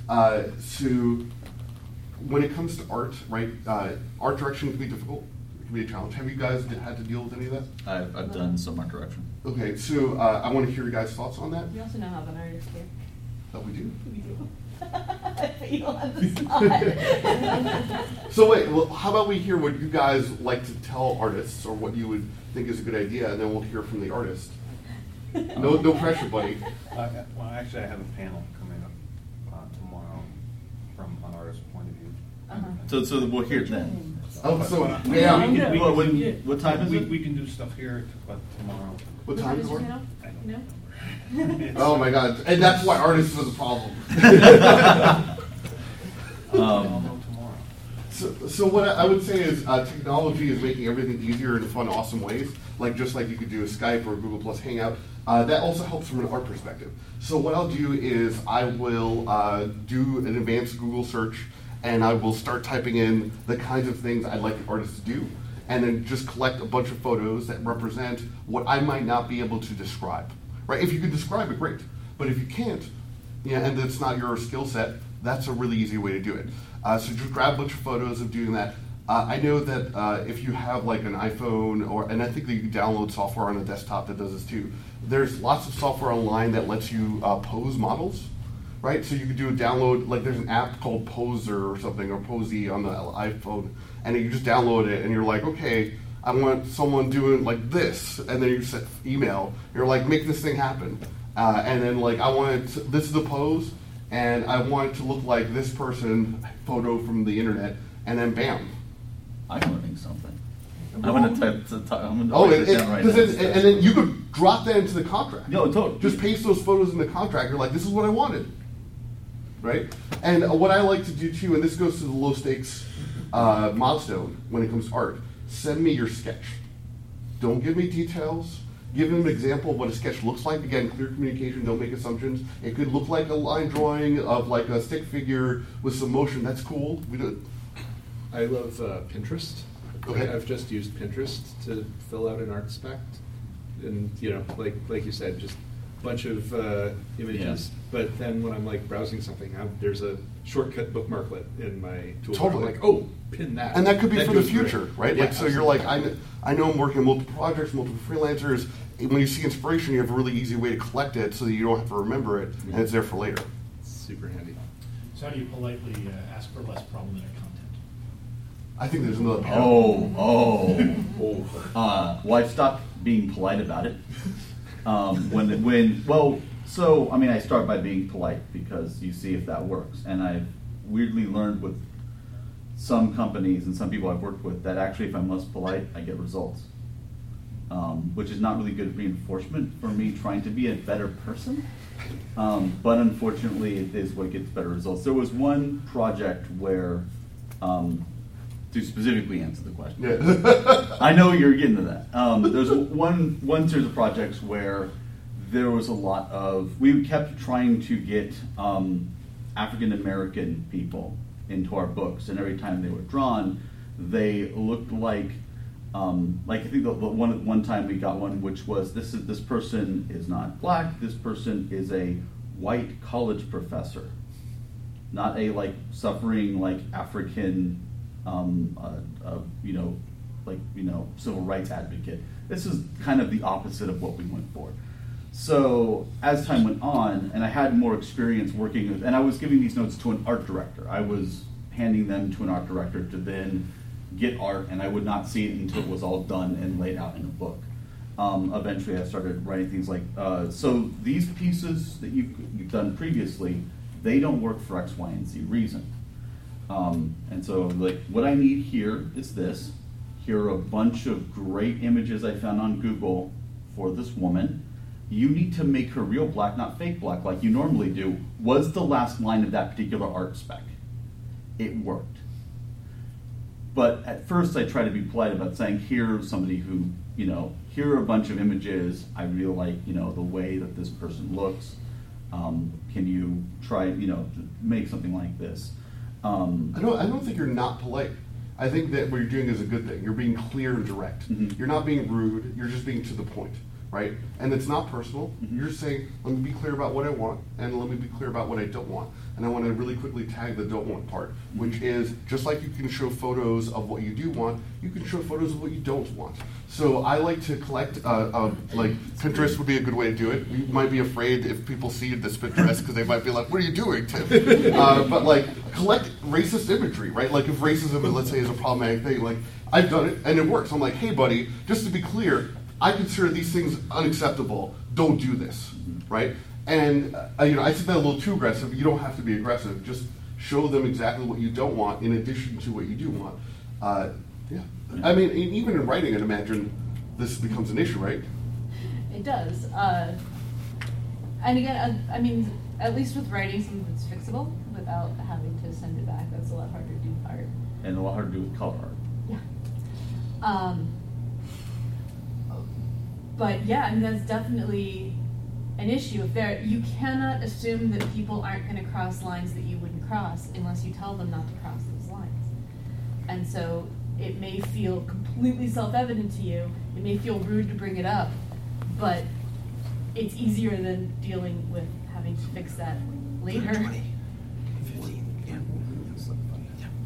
Uh, so when it comes to art, right, uh, art direction can be difficult. It can be a challenge. Have you guys had to deal with any of that? I've, I've done some art direction. Okay, so uh, I want to hear your guys' thoughts on that. We also now have an artist here. That we do. We do. You don't have the. So wait, well, how about we hear what you guys like to tell artists, or what you would think is a good idea, and then we'll hear from the artist. No, no pressure, buddy. Uh, Well, actually, I have a panel coming up uh, tomorrow from an artist's point of view. Uh-huh. So, so we'll hear it then. Oh, so, Uh, yeah. we can- we What- can- what- what time is we- it? We can do stuff here, but tomorrow. What time is it? You know? You know? Oh my god, and that's why artists was a problem. Um, So, so what I I would say is uh, technology is making everything easier in fun, awesome ways. Like just like you could do a Skype or Google Plus Hangout. Uh, that also helps from an art perspective. So what I'll do is I will uh, do an advanced Google search, and I will start typing in the kinds of things I'd like an artist to do, and then just collect a bunch of photos that represent what I might not be able to describe. Right? If you can describe it, great. But if you can't, yeah, and it's not your skill set, that's a really easy way to do it. Uh, so just grab a bunch of photos of doing that. Uh, I know that uh, if you have like an iPhone or, and I think that you can download software on a desktop that does this too. There's lots of software online that lets you uh, pose models, right? So you could do a download, like there's an app called Poser or something, or Posy on the iPhone, and you just download it, and you're like, okay, I want someone doing like this, and then you set email. You're like, make this thing happen, uh, and then like I want. To, this is the pose, and I want it to look like this person photo from the internet, and then bam. I'm learning something. I'm gonna type. To, ty- I'm gonna Oh, write it, this it, down right it- and then you could drop that into the contract. No, totally. Just paste those photos in the contract. You're like, this is what I wanted, right? And what I like to do too, and this goes to the low stakes uh, milestone when it comes to art. Send me your sketch. Don't give me details. Give them an example of what a sketch looks like. Again, clear communication. Don't make assumptions. It could look like a line drawing of like a stick figure with some motion. That's cool. We do. I love uh, Pinterest. Okay. I've just used Pinterest to fill out an art spec, and you know, like like you said, just a bunch of uh, images. But then when I'm like browsing something, i there's a shortcut bookmarklet in my toolbar. Totally. I'm like, oh, pin that. And that could be for the goes great. future, right? Yeah, like, so you're like. I, I know I'm working on multiple projects, multiple freelancers. When you see inspiration, you have a really easy way to collect it so that you don't have to remember it, and it's there for later. Super handy. So how do you politely uh, ask for less problem content? I think there's another. Oh, oh, uh, well, I've stopped being polite about it. Um, when, when, well, so I mean, I start by being polite because you see if that works, and I've weirdly learned with some companies and some people I've worked with that actually, if I'm less polite, I get results, um, which is not really good reinforcement for me trying to be a better person. Um, but unfortunately, it is what gets better results. There was one project where. Um, to specifically answer the question. Yeah. I know you're getting to that. Um, there's one one series of projects where there was a lot of we kept trying to get um, African American people into our books, and every time they were drawn, they looked like um, like I think the, the one one time we got one which was this is this person is not black, this person is a white college professor, not a like suffering like African, um, uh, uh, you know, like you know civil rights advocate. This is kind of the opposite of what we went for. So as time went on, and I had more experience working with, and I was giving these notes to an art director. I was handing them to an art director to then get art, and I would not see it until it was all done and laid out in a book. Um, eventually, I started writing things like, uh, so these pieces that you've, you've done previously, they don't work for X, Y, and Z reason. Um, and so, like, what I need here is this. Here are a bunch of great images I found on Google for this woman. You need to make her real black, not fake black, like you normally do. Was the last line of that particular art spec? It worked. But at first, I try to be polite about saying, here's somebody who, you know, here are a bunch of images. I really like, you know, the way that this person looks. Um, can you try, you know, make something like this? Um, I don't. I don't think you're not polite. I think that what you're doing is a good thing. You're being clear and direct. Mm-hmm. You're not being rude. You're just being to the point, right? And it's not personal. Mm-hmm. You're saying, let me be clear about what I want, and let me be clear about what I don't want. And I want to really quickly tag the don't want part, which is just like you can show photos of what you do want, you can show photos of what you don't want. So I like to collect, uh, uh, like Pinterest would be a good way to do it. You might be afraid if people see this Pinterest because they might be like, "What are you doing, Tim?" uh, but like collect racist imagery, right? Like if racism, let's say, is a problematic thing, like I've done it and it works. I'm like, "Hey, buddy, just to be clear, I consider these things unacceptable. Don't do this, right?" And uh, you know, I think that a little too aggressive. You don't have to be aggressive. Just show them exactly what you don't want, in addition to what you do want. Uh, yeah. I mean, even in writing, I'd imagine this becomes an issue, right? It does. Uh, and again, uh, I mean, at least with writing, something that's fixable without having to send it back. That's a lot harder to do with art. and a lot harder to do with color art. Yeah. Um, but yeah, I mean that's definitely an issue. If there, you cannot assume that people aren't going to cross lines that you wouldn't cross unless you tell them not to cross those lines. And so it may feel completely self-evident to you. It may feel rude to bring it up, but it's easier than dealing with having to fix that later.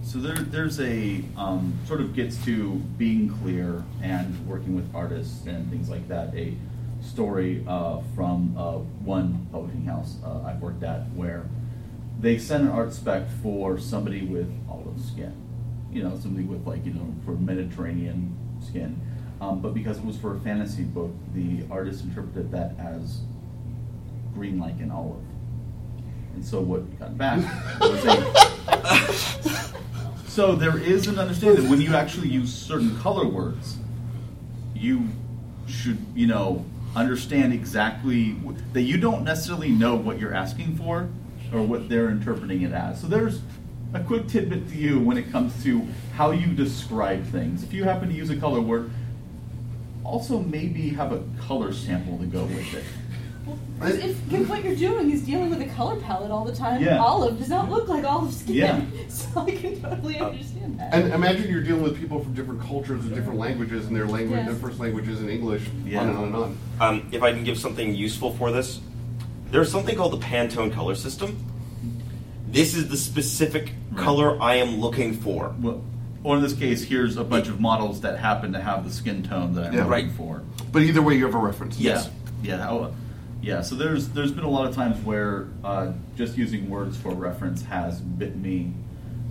So there, there's a um, sort of gets to being clear and working with artists and things like that. A story uh, from uh, one publishing house uh, I've worked at where they sent an art spec for somebody with olive skin, you know, somebody with like you know for Mediterranean skin, um, but because it was for a fantasy book, the artist interpreted that as green like an olive. And so what we got back was a. so there is an understanding that when you actually use certain color words, you should, you know, understand exactly wh- that you don't necessarily know what you're asking for or what they're interpreting it as. So there's a quick tidbit to you when it comes to how you describe things. If you happen to use a color word, also maybe have a color sample to go with it. Because if, if what you're doing is dealing with a color palette all the time, Yeah. olive does not look like olive skin. Yeah. So I can totally understand that. And imagine you're dealing with people from different cultures and different languages, and their language, Yes. their first language isn't English. Yeah. On and on and on. Um, if I can give something useful for this, there's something called the Pantone color system. This is the specific color I am looking for. Well, or in this case, here's a bunch of models that happen to have the skin tone that I'm Yeah. looking Right. for. But either way, you have a reference. Yeah, yeah, how- yeah. So there's there's been a lot of times where uh, just using words for reference has bit me,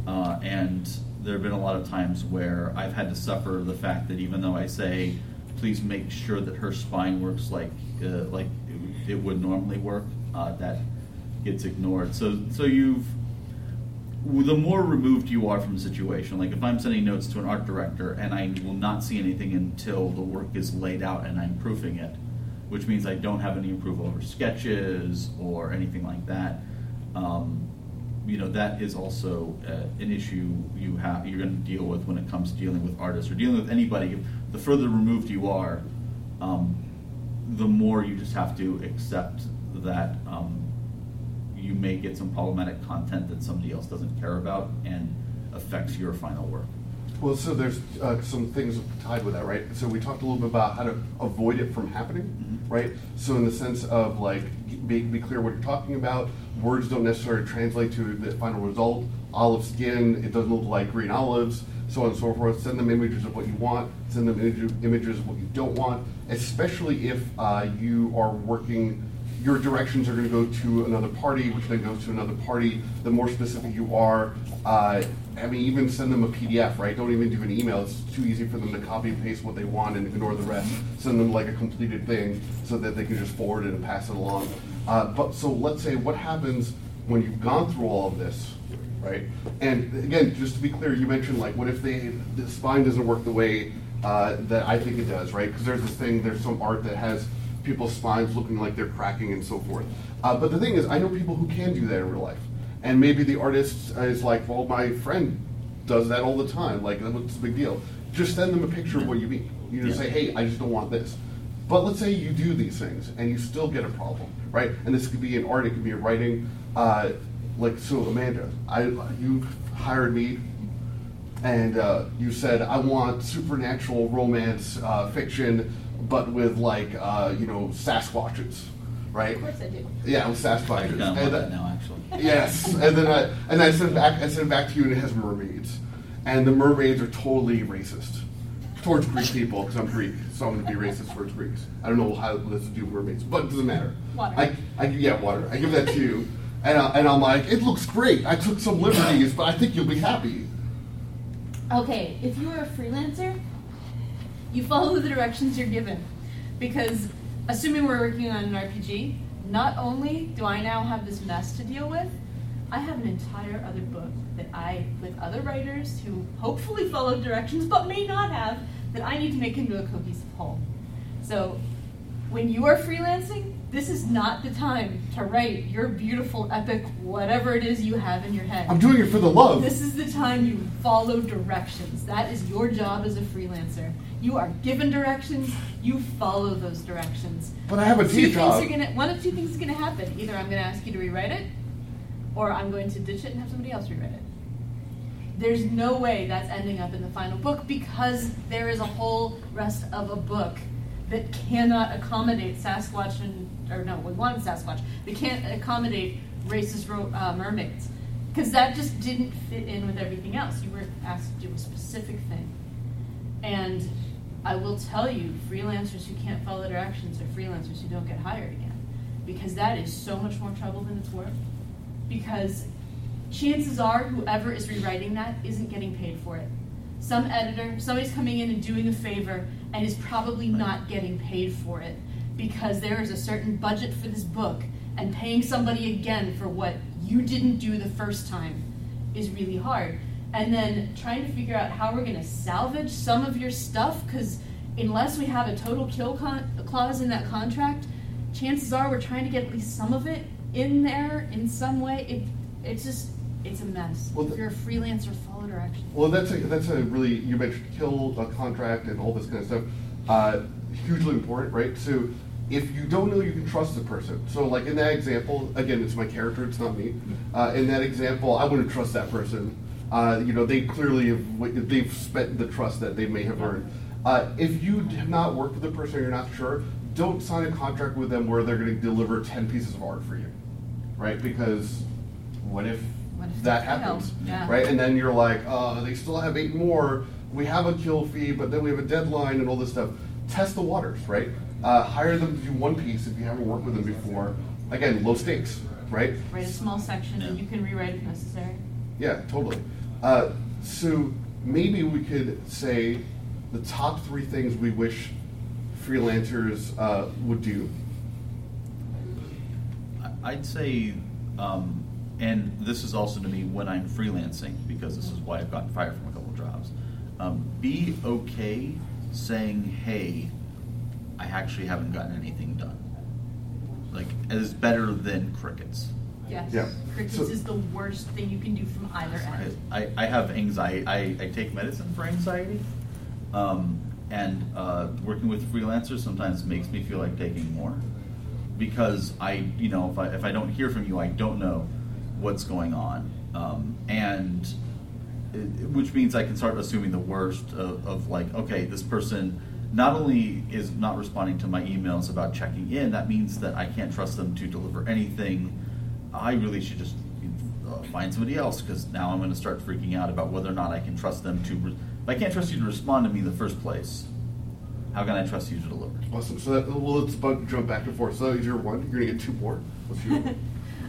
uh, and there have been a lot of times where I've had to suffer the fact that even though I say, please make sure that her spine works like uh, like it, it would normally work, uh, that gets ignored. So so you've the more removed you are from the situation, like if I'm sending notes to an art director and I will not see anything until the work is laid out and I'm proofing it, which means I don't have any approval over sketches or anything like that, um, you know that is also uh, an issue you have you're going to deal with when it comes to dealing with artists or dealing with anybody. The further removed you are, um, the more you just have to accept that um, you may get some problematic content that somebody else doesn't care about and affects your final work. Well, so there's uh, some things tied with that, right? So we talked a little bit about how to avoid it from happening, Mm-hmm. right? So in the sense of like, be, be clear what you're talking about. Words don't necessarily translate to the final result. Olive skin, it doesn't look like green olives, so on and so forth. Send them images of what you want. Send them image, images of what you don't want. Especially if uh, you are working your directions are going to go to another party, which then goes to another party. The more specific you are, uh, I mean, even send them a PDF, right? Don't even do an email. It's too easy for them to copy and paste what they want and ignore the rest. Send them like a completed thing so that they can just forward it and pass it along. Uh, but so let's say what happens when you've gone through all of this, right? And again, just to be clear, you mentioned like, what if they the spine doesn't work the way uh, that I think it does, right? Because there's this thing, there's some art that has people's spines looking like they're cracking and so forth. Uh, but the thing is, I know people who can do that in real life. And maybe the artist is like, well, my friend does that all the time. Like, what's the big deal? Just send them a picture of what you mean. You just Yeah. say, hey, I just don't want this. But let's say you do these things and you still get a problem, right? And this could be in art, it could be in writing. Uh, like, so Amanda, I you hired me and uh, you said I want supernatural romance uh, fiction, but with like uh, you know Sasquatches, right? Of course I do. Yeah, with Sasquatches. I kinda want And that now, actually. Yes, and then I and I sent back. I sent it back to you, and it has mermaids, and the mermaids are totally racist towards Greek people because I'm Greek, so I'm going to be racist towards Greeks. I don't know how this to do with mermaids, but it doesn't matter. Water. I, I yeah, water. I give that to you, and I, and I'm like, it looks great. I took some liberties, but I think you'll be happy. Okay, if you are a freelancer, you follow the directions you're given. Because assuming we're working on an RPG, not only do I now have this mess to deal with, I have an entire other book that I, with other writers who hopefully followed directions but may not have, that I need to make into a cohesive whole. So when you are freelancing, this is not the time to write your beautiful, epic, whatever it is you have in your head. I'm doing it for the love. This is the time you follow directions. That is your job as a freelancer. You are given directions, you follow those directions. But I have a two day things. Are gonna, one of two things is going to happen. Either I'm going to ask you to rewrite it, or I'm going to ditch it and have somebody else rewrite it. There's no way that's ending up in the final book because there is a whole rest of a book that cannot accommodate Sasquatch and or no, we wanted Sasquatch. They can't accommodate racist ro- uh, mermaids because that just didn't fit in with everything else. You were asked to do a specific thing, and I will tell you, freelancers who can't follow directions are freelancers who don't get hired again because that is so much more trouble than it's worth. Because chances are whoever is rewriting that isn't getting paid for it. Some editor, somebody's coming in and doing a favor and is probably not getting paid for it because there is a certain budget for this book and paying somebody again for what you didn't do the first time is really hard. And then trying to figure out how we're going to salvage some of your stuff because unless we have a total kill con- clause in that contract, chances are we're trying to get at least some of it in there in some way. It, it's just, it's a mess. Well, if you're a freelancer, follow directions. Well, that's a, that's a really you mentioned kill a contract and all this kind of stuff. Uh, hugely important, right? So if you don't know, you can trust the person. So like in that example, again, it's my character, it's not me. Uh, in that example, I wouldn't trust that person. Uh, you know, they clearly have they've spent the trust that they may have earned. Uh, if you have not worked with the person, or you're not sure. Don't sign a contract with them where they're going to deliver ten pieces of art for you, right? Because what if What if that happens, Yeah. right? And then you're like, uh, they still have eight more. We have a kill fee, but then we have a deadline and all this stuff. Test the waters, right? Uh, hire them to do one piece if you haven't worked with them before. Again, low stakes, right? Write a small section and you can rewrite if necessary. Yeah, totally. Uh, so maybe we could say the top three things we wish freelancers uh, would do. I- I'd say, um, and this is also to me when I'm freelancing, because this is why I've gotten fired from a couple jobs. Um, be okay saying, hey, I actually haven't gotten anything done. Like, it is better than crickets. Yes. Yeah. Crickets So- is the worst thing you can do from either end. I, I have anxiety. I, I take medicine for anxiety. Um, and uh, working with freelancers sometimes makes me feel like taking more because I, you know, if I, if I don't hear from you, I don't know what's going on. Um, and it, which means I can start assuming the worst of, of like, okay, this person not only is not responding to my emails about checking in, that means that I can't trust them to deliver anything. I really should just uh, find somebody else because now I'm going to start freaking out about whether or not I can trust them to. Re- if I can't trust you to respond to me in the first place, how can I trust you to deliver? Awesome. So that, well, let's jump back and forth. So is your one? You're gonna get two more. What's your one?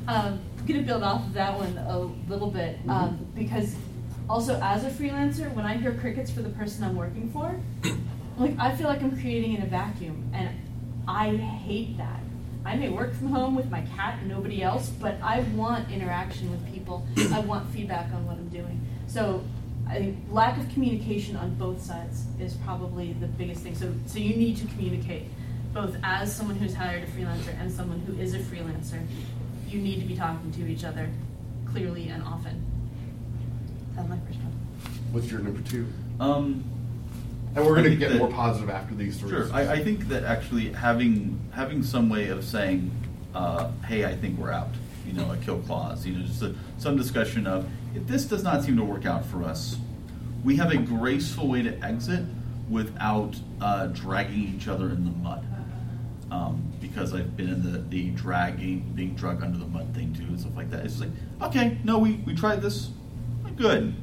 Um, I'm gonna build off of that one a little bit um, because also as a freelancer, when I hear crickets for the person I'm working for, like I feel like I'm creating in a vacuum, and I hate that. I may work from home with my cat and nobody else, but I want interaction with people. I want feedback on what I'm doing. So I think lack of communication on both sides is probably the biggest thing. So so you need to communicate both as someone who's hired a freelancer and someone who is a freelancer. You need to be talking to each other clearly and often. That's my first one. What's your number two? Um, And we're gonna get that- more positive after these three. Sure. I, I think that actually having having some way of saying, uh, "Hey, I think we're out," you know, a kill clause, you know, just a, some discussion of if this does not seem to work out for us, we have a graceful way to exit without uh, dragging each other in the mud. Um, because I've been in the, the dragging, being dragged under the mud thing too, and stuff like that. It's just like, okay, no, we, we tried this, good.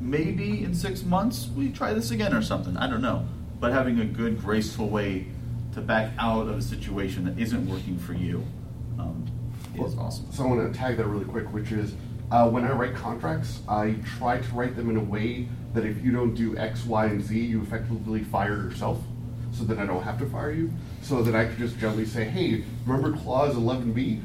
Maybe in six months we try this again or something. I don't know. But having a good, graceful way to back out of a situation that isn't working for you um, is awesome. So I want to tag that really quick, which is uh, when I write contracts, I try to write them in a way that if you don't do X, Y, and Z, you effectively fire yourself, so that I don't have to fire you. So that I can just gently say, "Hey, remember clause 11B?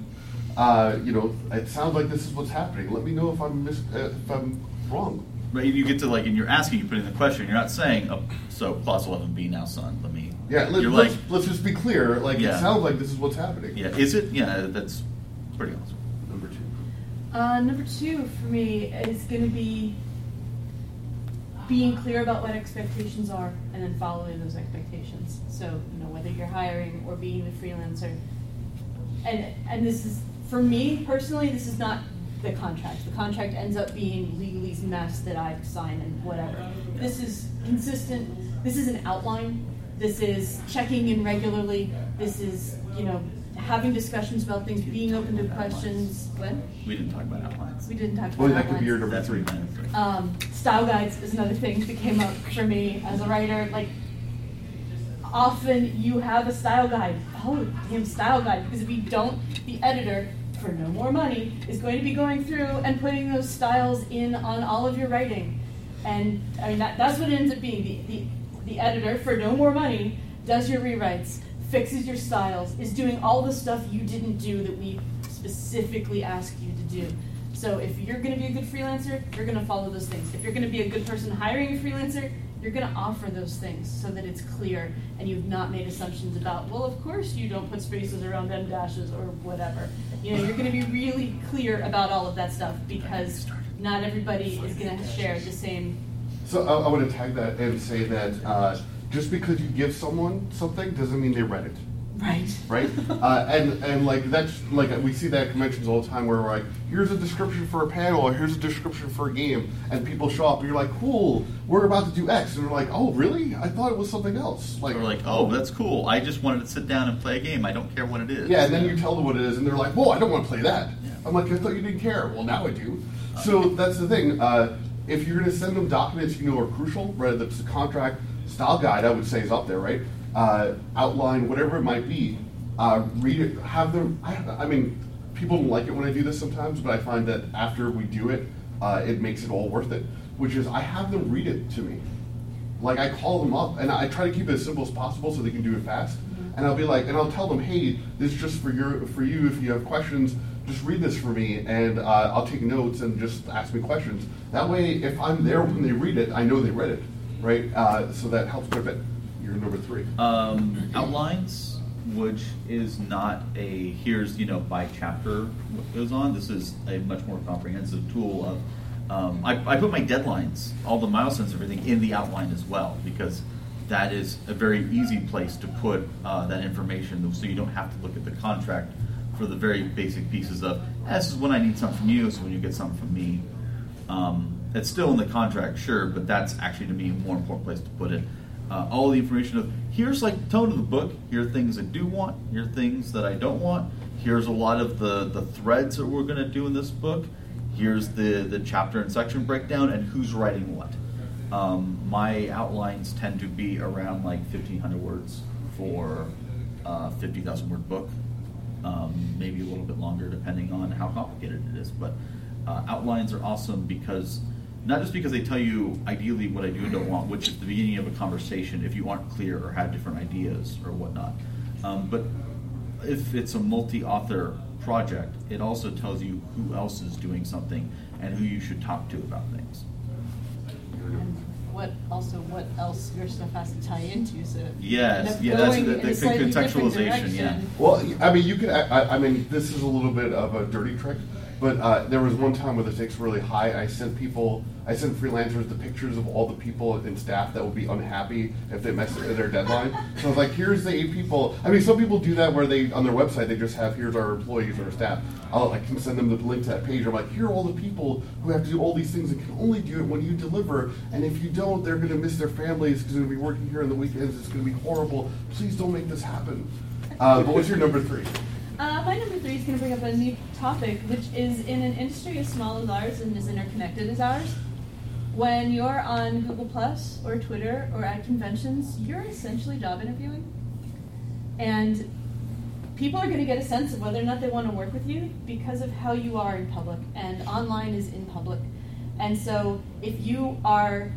Uh, you know, it sounds like this is what's happening. Let me know if I'm mis- uh, if I'm wrong." Right, you get to like, and you're asking, you put in the question. You're not saying, oh, "So clause 11b now, son." Let me. Yeah, let, you're let's, like, let's just be clear. Like Yeah. it sounds like this is what's happening. yeah, is it? Yeah, that's pretty awesome. Number two. Uh, number two for me is going to be being clear about what expectations are and then following those expectations. So, you know, whether you're hiring or being a freelancer. And, and this is, for me personally, this is not the contract. The contract ends up being legalese mess that I sign and whatever. This is consistent, this is an outline. This is checking in regularly. This is, you know, having discussions about things, being open to questions. What? We didn't talk about outlines. We didn't talk about Well, that outlines. could be your number three. my. Um, style guides is another thing that came up for me as a writer. Like, often you have a style guide. Follow the damn style guide because if you don't, the editor, for no more money, is going to be going through and putting those styles in on all of your writing. And I mean, that, that's what it ends up being. The, the, the editor, for no more money, does your rewrites, fixes your styles, is doing all the stuff you didn't do that we specifically asked you to do. So if you're going to be a good freelancer, you're going to follow those things. If you're going to be a good person hiring a freelancer, you're going to offer those things so that it's clear and you've not made assumptions about, well, of course you don't put spaces around en dashes or whatever. You know, you're going to be really clear about all of that stuff because not everybody is going to share the same. So I, I to tag that and say that uh, just because you give someone something doesn't mean they read it. Right. Right, uh, and and like that's like we see that at conventions all the time where we're like, here's a description for a panel, or here's a description for a game, and people show up, and you're like, cool, we're about to do X, and they're like, oh really? I thought it was something else. Like, we're like, oh, that's cool. I just wanted to sit down and play a game. I don't care what it is. Yeah, and then you tell them what it is, and they're like, "Whoa, I don't want to play that." yeah. I'm like, "I thought you didn't care." Well, now I do. So that's the thing. Uh, if you're going to send them documents you know are crucial, whether it's a contract, style guide, I would say is up there, right? Uh, outline, whatever it might be. Uh, read it. Have them. I, I mean, people don't like it when I do this sometimes, but I find that after we do it, uh, it makes it all worth it. Which is, I have them read it to me. Like I call them up and I try to keep it as simple as possible so they can do it fast. And I'll be like, and I'll tell them, hey, this is just for your for you. If you have questions, just read this for me, and uh, I'll take notes and just ask me questions. That way, if I'm there when they read it, I know they read it, right? Uh, so that helps quite a bit. You're number three. Um, outlines. which is not a here's you know by chapter what goes on. This is a much more comprehensive tool of. Um, I, I put my deadlines, all the milestones, everything in the outline as well because that is a very easy place to put uh, that information, so you don't have to look at the contract for the very basic pieces of eh, this is when I need something from you, is when you get something from me. Um, it's still in the contract, sure, but that's actually to me a more important place to put it. Uh, all the information of here's like the tone of the book. Here are things I do want. Here are things that I don't want. Here's a lot of the the threads that we're going to do in this book. Here's the the chapter and section breakdown and who's writing what. Um, my outlines tend to be around like 1,500 words for a 50,000 word book, um, maybe a little bit longer depending on how complicated it is. But uh, outlines are awesome because not just because they tell you ideally what I do and don't want, which is the beginning of a conversation if you aren't clear or have different ideas or whatnot. Um, but if it's a multi-author project, it also tells you who else is doing something and who you should talk to about things. And what also what else your stuff has to tie into so Yes, yeah, that's going the- the contextualization, yeah. Well, I mean, you can. I, I mean, this is a little bit of a dirty trick, but uh, there was one time where the stakes were really high. I sent people, I sent freelancers the pictures of all the people and staff that would be unhappy if they messed with their deadline. So I was like, here's the eight people. I mean, some people do that where they on their website they just have here's our employees or staff. I'll, I can send them the link to that page. I'm like, here are all the people who have to do all these things and can only do it when you deliver. And if you don't, they're going to miss their families because they're going to be working here on the weekends. It's going to be horrible. Please don't make this happen. Uh, but what's your number three? Uh, my number three is going to bring up a new topic, which is in an industry as small as ours and as interconnected as ours. When you're on Google Plus or Twitter or at conventions, you're essentially job interviewing, and people are going to get a sense of whether or not they want to work with you because of how you are in public, and online is in public. And so, if you are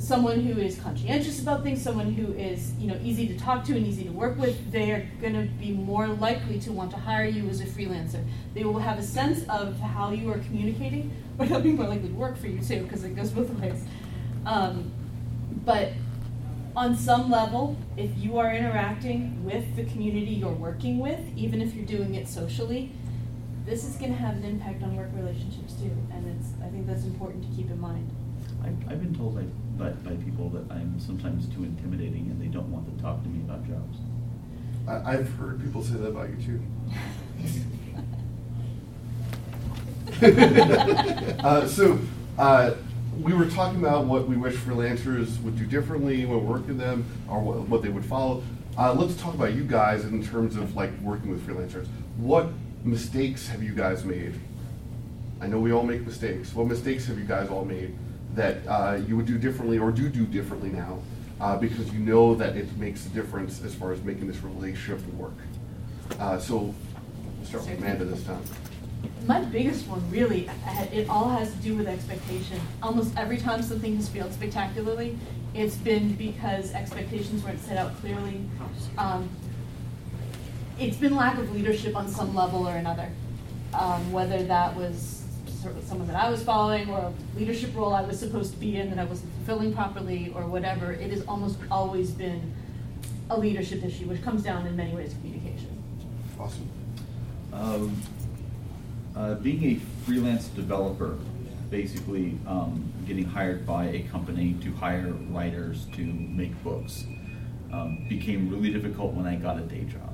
someone who is conscientious about things, someone who is you know easy to talk to and easy to work with, they are going to be more likely to want to hire you as a freelancer. They will have a sense of how you are communicating, but they'll be more likely to work for you too because it goes both ways. Um, but on some level, if you are interacting with the community you're working with, even if you're doing it socially, this is going to have an impact on work relationships too, and it's I think that's important to keep in mind. I've, I've been told by, by, by people that I'm sometimes too intimidating and they don't want to talk to me about jobs. I, I've heard people say that about you too. uh, so, uh, we were talking about what we wish freelancers would do differently when working with them, or what, what they would follow. Uh, let's talk about you guys in terms of like working with freelancers. What mistakes have you guys made? I know we all make mistakes. What mistakes have you guys all made that uh, you would do differently or do do differently now uh, because you know that it makes a difference as far as making this relationship work? Uh, so, we'll start with Amanda this time. My biggest one, really, uh, it all has to do with expectation. Almost every time something has failed spectacularly, it's been because expectations weren't set out clearly. Um, it's been lack of leadership on some level or another. Um, whether that was sort of someone that I was following or a leadership role I was supposed to be in that I wasn't fulfilling properly or whatever, it has almost always been a leadership issue, which comes down in many ways to communication. Awesome. Um, uh, being a freelance developer, basically um, getting hired by a company to hire writers to make books, um, became really difficult when I got a day job.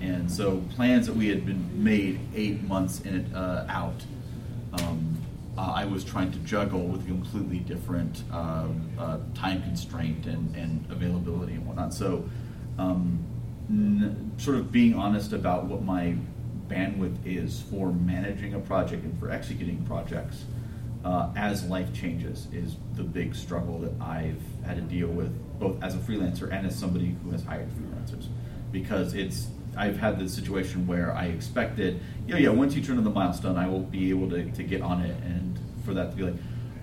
And so plans that we had been made eight months in it, uh, out, um, uh, I was trying to juggle with a completely different uh, uh, time constraint and, and availability and whatnot. So, um, n- sort of being honest about what my bandwidth is for managing a project and for executing projects uh, as life changes is the big struggle that I've had to deal with both as a freelancer and as somebody who has hired freelancers because it's I've had the situation where I expected, know, yeah, once you turn in the milestone, I will be able to, to get on it, and for that to be like,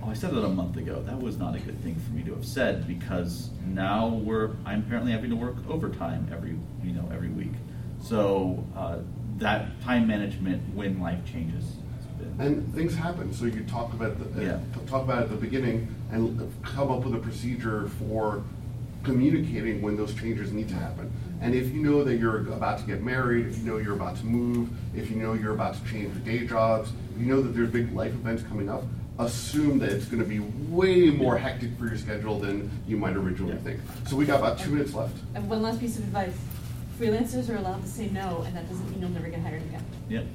oh, I said that a month ago. That was not a good thing for me to have said because now we're I'm apparently having to work overtime every you know every week. So uh, that time management when life changes. has been- And things happen, so you talk about the, uh, talk about it at the beginning and come up with a procedure for communicating when those changes need to happen. And if you know that you're about to get married, if you know you're about to move, if you know you're about to change your day jobs, if you know that there's big life events coming up, assume that it's going to be way more hectic for your schedule than you might originally think. So we got about two minutes left. And one last piece of advice. Freelancers are allowed to say no, and that doesn't mean you'll never get hired again. Yep.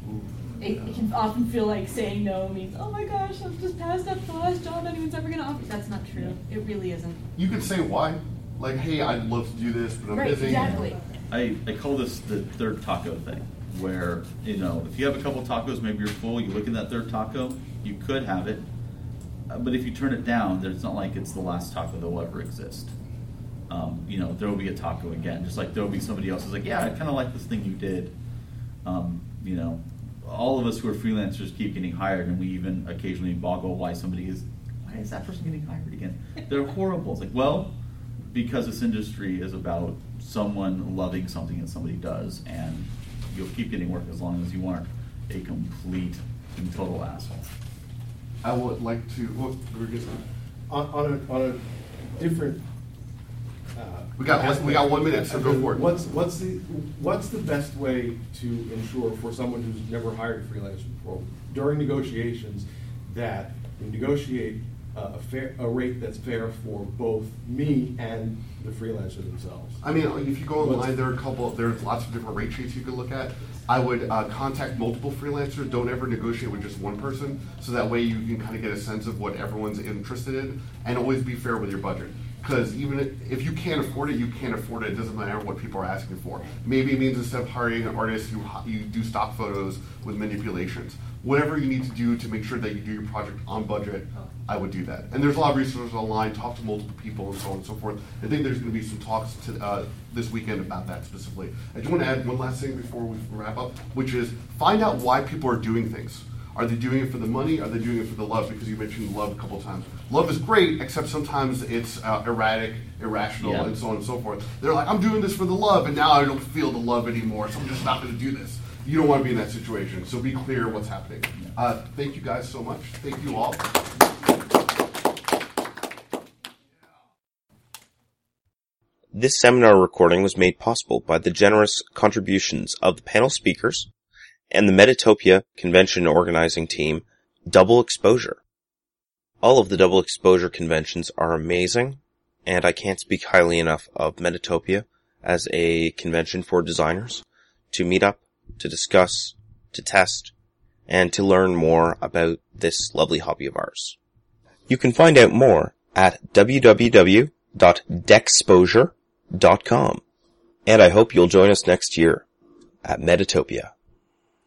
It, it can often feel like saying no means, oh my gosh, I've just passed up the last job anyone's ever going to offer. That's not true. It really isn't. You can say why. Like, hey, I'd love to do this, but I'm Right, busy. exactly. I, I call this the third taco thing, where, you know, if you have a couple tacos, maybe you're full, you look at that third taco, you could have it. Uh, but if you turn it down, then it's not like it's the last taco that will ever exist. Um, you know, there will be a taco again, just like there will be somebody else who's like, yeah, I kind of like this thing you did. Um, you know, all of us who are freelancers keep getting hired, and we even occasionally boggle why somebody is, why is that person getting hired again? They're horrible. It's like, well, because this industry is about someone loving something that somebody does, and you'll keep getting work as long as you aren't a complete and total asshole. I would like to. Well, we're On, on a, on a different. uh, We got- we got one minute, so go for it. What's, what's the, what's the best way to ensure for someone who's never hired a freelancer before, during negotiations, that we negotiate a fair, a rate that's fair for both me and the freelancer themselves? I mean, if you go online, there are a couple. There's lots of different rate sheets you can look at. I would uh, contact multiple freelancers. Don't ever negotiate with just one person, so that way you can kind of get a sense of what everyone's interested in, and always be fair with your budget. Because even if you can't afford it, you can't afford it. It doesn't matter what people are asking for. Maybe it means instead of hiring an artist, you you do stock photos with manipulations. Whatever you need to do to make sure that you do your project on budget, I would do that. And there's a lot of resources online. Talk to multiple people and so on and so forth. I think there's going to be some talks to, uh, this weekend about that specifically. I just want to add one last thing before we wrap up, which is find out why people are doing things. Are they doing it for the money? Are they doing it for the love? Because you mentioned love a couple of times. Love is great, except sometimes it's uh, erratic, irrational, Yeah. and so on and so forth. They're like, I'm doing this for the love, and now I don't feel the love anymore, so I'm just not going to do this. You don't want to be in that situation, so be clear what's happening. Uh, thank you guys so much. Thank you all. This seminar recording was made possible by the generous contributions of the panel speakers and the Metatopia convention organizing team, Double Exposure. All of the Double Exposure conventions are amazing, and I can't speak highly enough of Metatopia as a convention for designers to meet up, to discuss, to test, and to learn more about this lovely hobby of ours. You can find out more at www.dexposure.com. And I hope you'll join us next year at Metatopia.